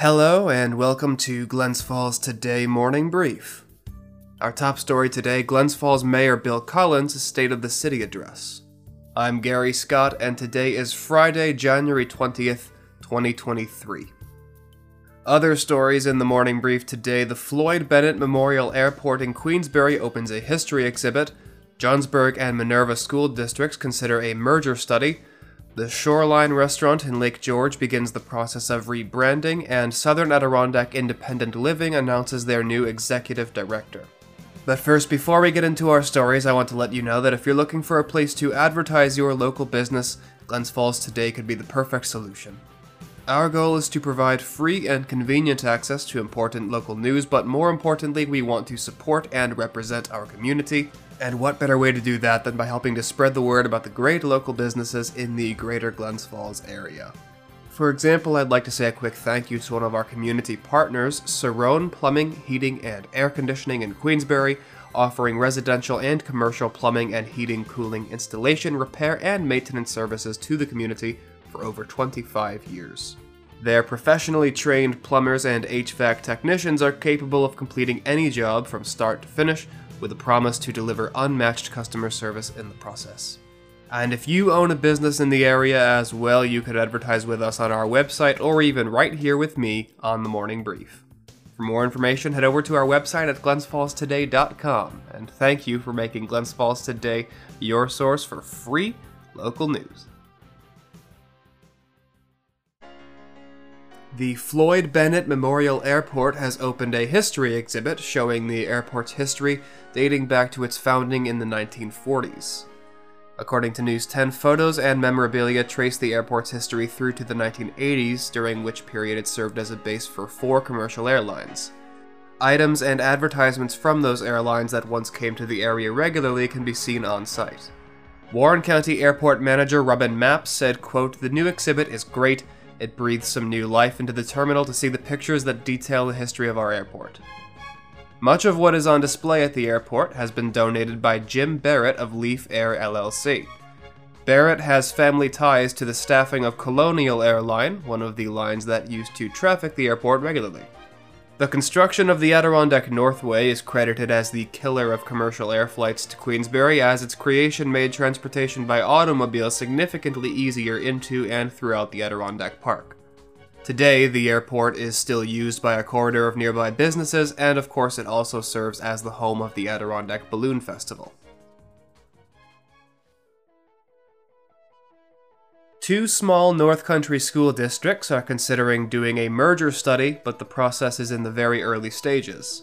Hello, and welcome to Glens Falls Today Morning Brief. Our top story today Glens Falls Mayor Bill Collins' State of the City address. I'm Gary Scott, and today is Friday, January 20th, 2023. Other stories in the morning brief today the Floyd Bennett Memorial Airport in Queensbury opens a history exhibit, Johnsburg and Minerva school districts consider a merger study, the Shoreline restaurant in Lake George begins the process of rebranding, and Southern Adirondack Independent Living announces their new executive director. But first, before we get into our stories, I want to let you know that if you're looking for a place to advertise your local business, Glens Falls Today could be the perfect solution. Our goal is to provide free and convenient access to important local news, but more importantly, we want to support and represent our community. And what better way to do that than by helping to spread the word about the great local businesses in the greater Glens Falls area? For example, I'd like to say a quick thank you to one of our community partners, Cerrone Plumbing, Heating, and Air Conditioning in Queensbury, offering residential and commercial plumbing and heating, cooling, installation, repair, and maintenance services to the community for over 25 years. Their professionally trained plumbers and HVAC technicians are capable of completing any job from start to finish with a promise to deliver unmatched customer service in the process. And if you own a business in the area as well, you could advertise with us on our website or even right here with me on the Morning Brief. For more information, head over to our website at glensfallstoday.com. And thank you for making Glens Falls Today your source for free local news. The Floyd Bennett Memorial Airport has opened a history exhibit showing the airport's history dating back to its founding in the 1940s. According to News 10, photos and memorabilia trace the airport's history through to the 1980s, during which period it served as a base for four commercial airlines. Items and advertisements from those airlines that once came to the area regularly can be seen on site. Warren County Airport Manager Robin Mapp said, quote, The new exhibit is great it breathes some new life into the terminal to see the pictures that detail the history of our airport. Much of what is on display at the airport has been donated by Jim Barrett of Leaf Air LLC. Barrett has family ties to the staffing of Colonial Airline, one of the lines that used to traffic the airport regularly. The construction of the Adirondack Northway is credited as the killer of commercial air flights to Queensbury, as its creation made transportation by automobile significantly easier into and throughout the Adirondack Park. Today, the airport is still used by a corridor of nearby businesses, and of course, it also serves as the home of the Adirondack Balloon Festival. Two small North Country school districts are considering doing a merger study, but the process is in the very early stages.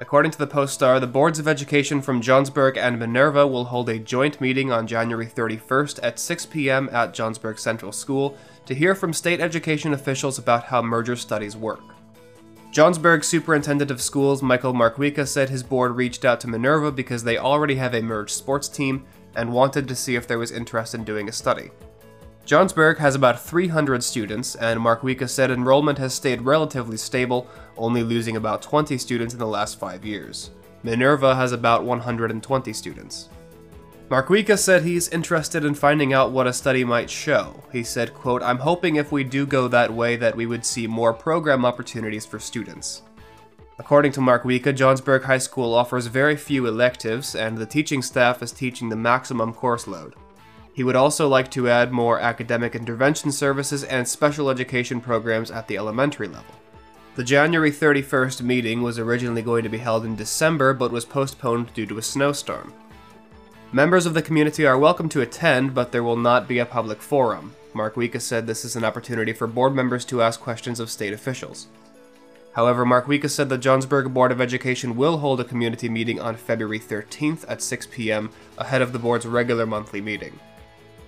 According to the Post Star, the boards of education from Johnsburg and Minerva will hold a joint meeting on January 31st at 6 p.m. at Johnsburg Central School to hear from state education officials about how merger studies work. Johnsburg Superintendent of Schools Michael Markwica said his board reached out to Minerva because they already have a merged sports team and wanted to see if there was interest in doing a study. Johnsburg has about 300 students, and Markwica said enrollment has stayed relatively stable, only losing about 20 students in the last five years. Minerva has about 120 students. Markwica said he's interested in finding out what a study might show. He said, quote, I'm hoping if we do go that way that we would see more program opportunities for students. According to Markwica, Johnsburg High School offers very few electives, and the teaching staff is teaching the maximum course load. He would also like to add more academic intervention services and special education programs at the elementary level. The January 31st meeting was originally going to be held in December but was postponed due to a snowstorm. Members of the community are welcome to attend, but there will not be a public forum. Mark Markwica said this is an opportunity for board members to ask questions of state officials. However, Mark Markwica said the Johnsburg Board of Education will hold a community meeting on February 13th at 6 p.m. ahead of the board's regular monthly meeting.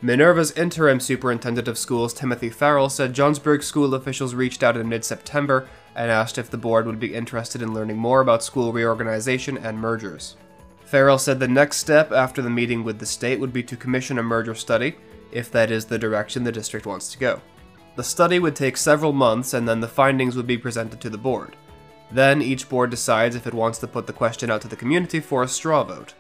Minerva's interim superintendent of schools, Timothy Farrell, said Johnsburg school officials reached out in mid September and asked if the board would be interested in learning more about school reorganization and mergers. Farrell said the next step after the meeting with the state would be to commission a merger study, if that is the direction the district wants to go. The study would take several months and then the findings would be presented to the board. Then each board decides if it wants to put the question out to the community for a straw vote.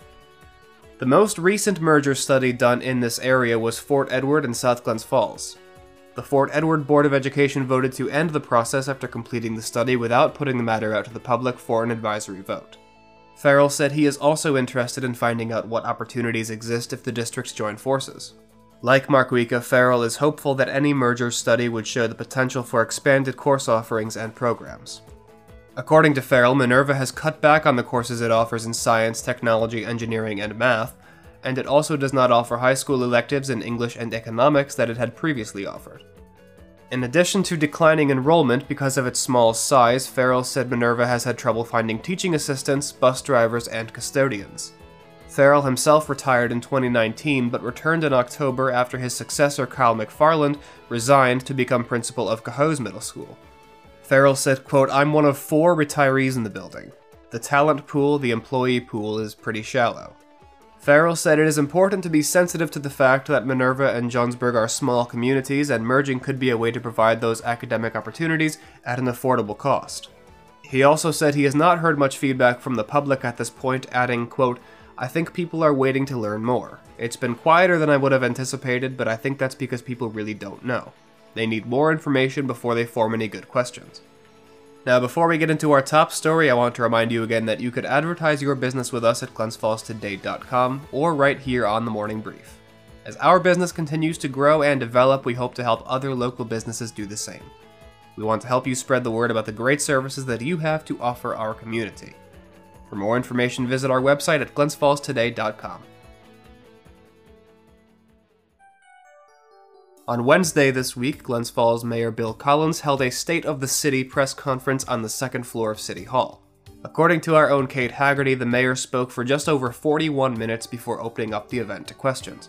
The most recent merger study done in this area was Fort Edward and South Glens Falls. The Fort Edward Board of Education voted to end the process after completing the study without putting the matter out to the public for an advisory vote. Farrell said he is also interested in finding out what opportunities exist if the districts join forces. Like Markwica, Farrell is hopeful that any merger study would show the potential for expanded course offerings and programs. According to Farrell, Minerva has cut back on the courses it offers in science, technology, engineering, and math, and it also does not offer high school electives in English and economics that it had previously offered. In addition to declining enrollment because of its small size, Farrell said Minerva has had trouble finding teaching assistants, bus drivers, and custodians. Farrell himself retired in 2019 but returned in October after his successor Kyle McFarland resigned to become principal of Cohoes Middle School. Farrell said, quote, I'm one of four retirees in the building. The talent pool, the employee pool, is pretty shallow. Farrell said it is important to be sensitive to the fact that Minerva and Johnsburg are small communities and merging could be a way to provide those academic opportunities at an affordable cost. He also said he has not heard much feedback from the public at this point, adding, quote, I think people are waiting to learn more. It's been quieter than I would have anticipated, but I think that's because people really don't know. They need more information before they form any good questions. Now, before we get into our top story, I want to remind you again that you could advertise your business with us at glensfallstoday.com or right here on the Morning Brief. As our business continues to grow and develop, we hope to help other local businesses do the same. We want to help you spread the word about the great services that you have to offer our community. For more information, visit our website at glensfallstoday.com. On Wednesday this week, Glens Falls Mayor Bill Collins held a State of the City press conference on the second floor of City Hall. According to our own Kate Haggerty, the mayor spoke for just over 41 minutes before opening up the event to questions.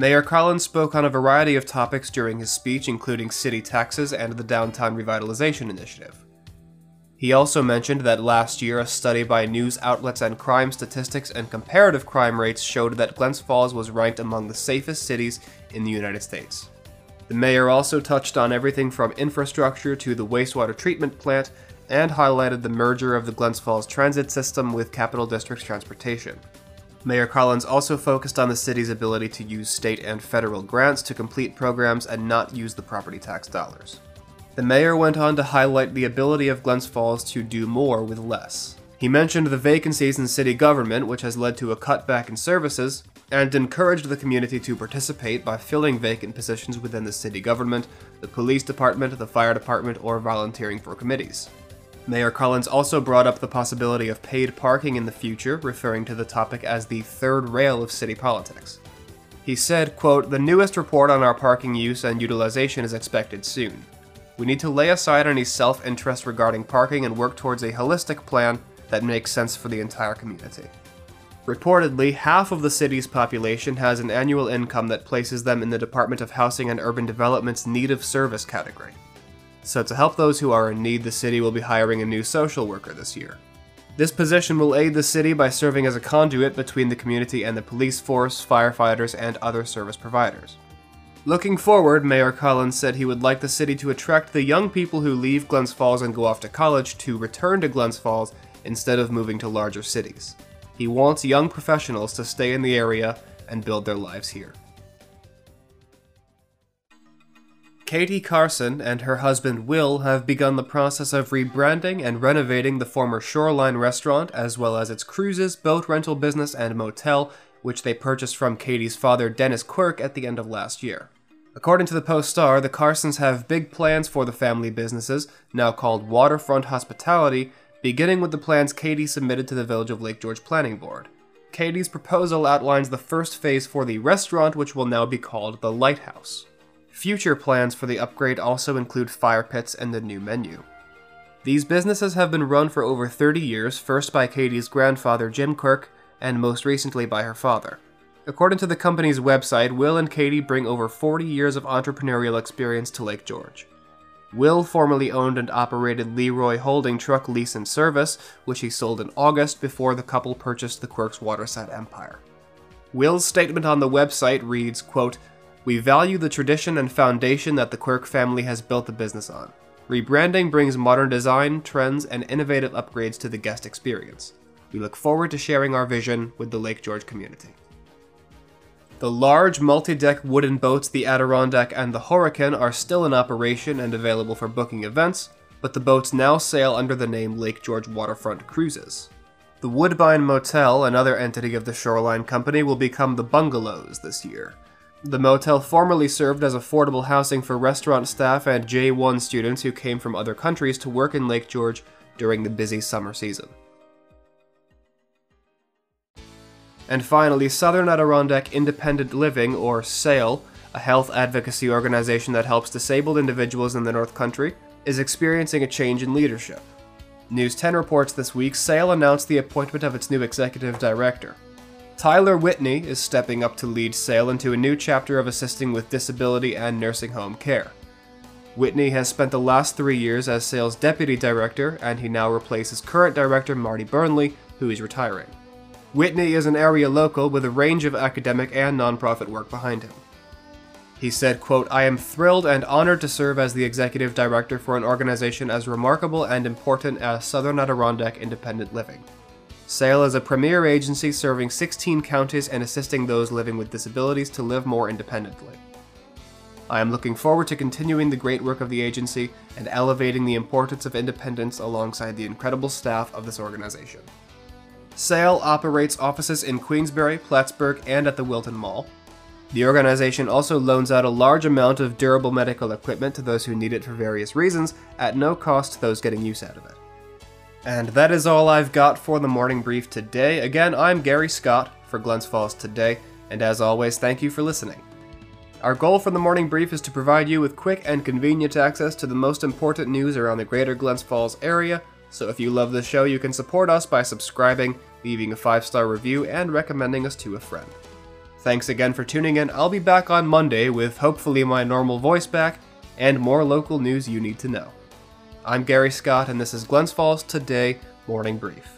Mayor Collins spoke on a variety of topics during his speech, including city taxes and the Downtown Revitalization Initiative. He also mentioned that last year, a study by news outlets and crime statistics and comparative crime rates showed that Glens Falls was ranked among the safest cities in the United States. The mayor also touched on everything from infrastructure to the wastewater treatment plant and highlighted the merger of the Glens Falls transit system with Capital District's transportation. Mayor Collins also focused on the city's ability to use state and federal grants to complete programs and not use the property tax dollars. The mayor went on to highlight the ability of Glens Falls to do more with less. He mentioned the vacancies in city government, which has led to a cutback in services, and encouraged the community to participate by filling vacant positions within the city government, the police department, the fire department, or volunteering for committees. Mayor Collins also brought up the possibility of paid parking in the future, referring to the topic as the third rail of city politics. He said, quote, The newest report on our parking use and utilization is expected soon. We need to lay aside any self interest regarding parking and work towards a holistic plan that makes sense for the entire community. Reportedly, half of the city's population has an annual income that places them in the Department of Housing and Urban Development's need of service category. So, to help those who are in need, the city will be hiring a new social worker this year. This position will aid the city by serving as a conduit between the community and the police force, firefighters, and other service providers. Looking forward, Mayor Collins said he would like the city to attract the young people who leave Glens Falls and go off to college to return to Glens Falls instead of moving to larger cities. He wants young professionals to stay in the area and build their lives here. Katie Carson and her husband Will have begun the process of rebranding and renovating the former Shoreline restaurant as well as its cruises, boat rental business, and motel, which they purchased from Katie's father Dennis Quirk at the end of last year. According to the Post Star, the Carsons have big plans for the family businesses, now called Waterfront Hospitality, beginning with the plans Katie submitted to the Village of Lake George Planning Board. Katie's proposal outlines the first phase for the restaurant, which will now be called the Lighthouse. Future plans for the upgrade also include fire pits and a new menu. These businesses have been run for over 30 years, first by Katie's grandfather Jim Quirk, and most recently by her father. According to the company's website, Will and Katie bring over 40 years of entrepreneurial experience to Lake George. Will formerly owned and operated Leroy Holding Truck Lease and Service, which he sold in August before the couple purchased the Quirk's Waterside empire. Will's statement on the website reads, quote, We value the tradition and foundation that the Quirk family has built the business on. Rebranding brings modern design, trends, and innovative upgrades to the guest experience. We look forward to sharing our vision with the Lake George community. The large multi deck wooden boats, the Adirondack and the Hurricane, are still in operation and available for booking events, but the boats now sail under the name Lake George Waterfront Cruises. The Woodbine Motel, another entity of the Shoreline Company, will become the Bungalows this year. The motel formerly served as affordable housing for restaurant staff and J1 students who came from other countries to work in Lake George during the busy summer season. And finally, Southern Adirondack Independent Living, or SAIL, a health advocacy organization that helps disabled individuals in the North Country, is experiencing a change in leadership. News 10 reports this week SAIL announced the appointment of its new executive director. Tyler Whitney is stepping up to lead SAIL into a new chapter of assisting with disability and nursing home care. Whitney has spent the last three years as SAIL's deputy director, and he now replaces current director Marty Burnley, who is retiring. Whitney is an area local with a range of academic and nonprofit work behind him. He said, quote, I am thrilled and honored to serve as the executive director for an organization as remarkable and important as Southern Adirondack Independent Living. SAIL is a premier agency serving 16 counties and assisting those living with disabilities to live more independently. I am looking forward to continuing the great work of the agency and elevating the importance of independence alongside the incredible staff of this organization. SAIL operates offices in Queensbury, Plattsburgh, and at the Wilton Mall. The organization also loans out a large amount of durable medical equipment to those who need it for various reasons, at no cost to those getting use out of it. And that is all I've got for the morning brief today. Again, I'm Gary Scott for Glens Falls Today, and as always, thank you for listening. Our goal for the morning brief is to provide you with quick and convenient access to the most important news around the greater Glens Falls area, so if you love the show, you can support us by subscribing leaving a 5 star review, and recommending us to a friend. Thanks again for tuning in. I'll be back on Monday with hopefully my normal voice back and more local news you need to know. I'm Gary Scott, and this is Glens Falls Today Morning Brief.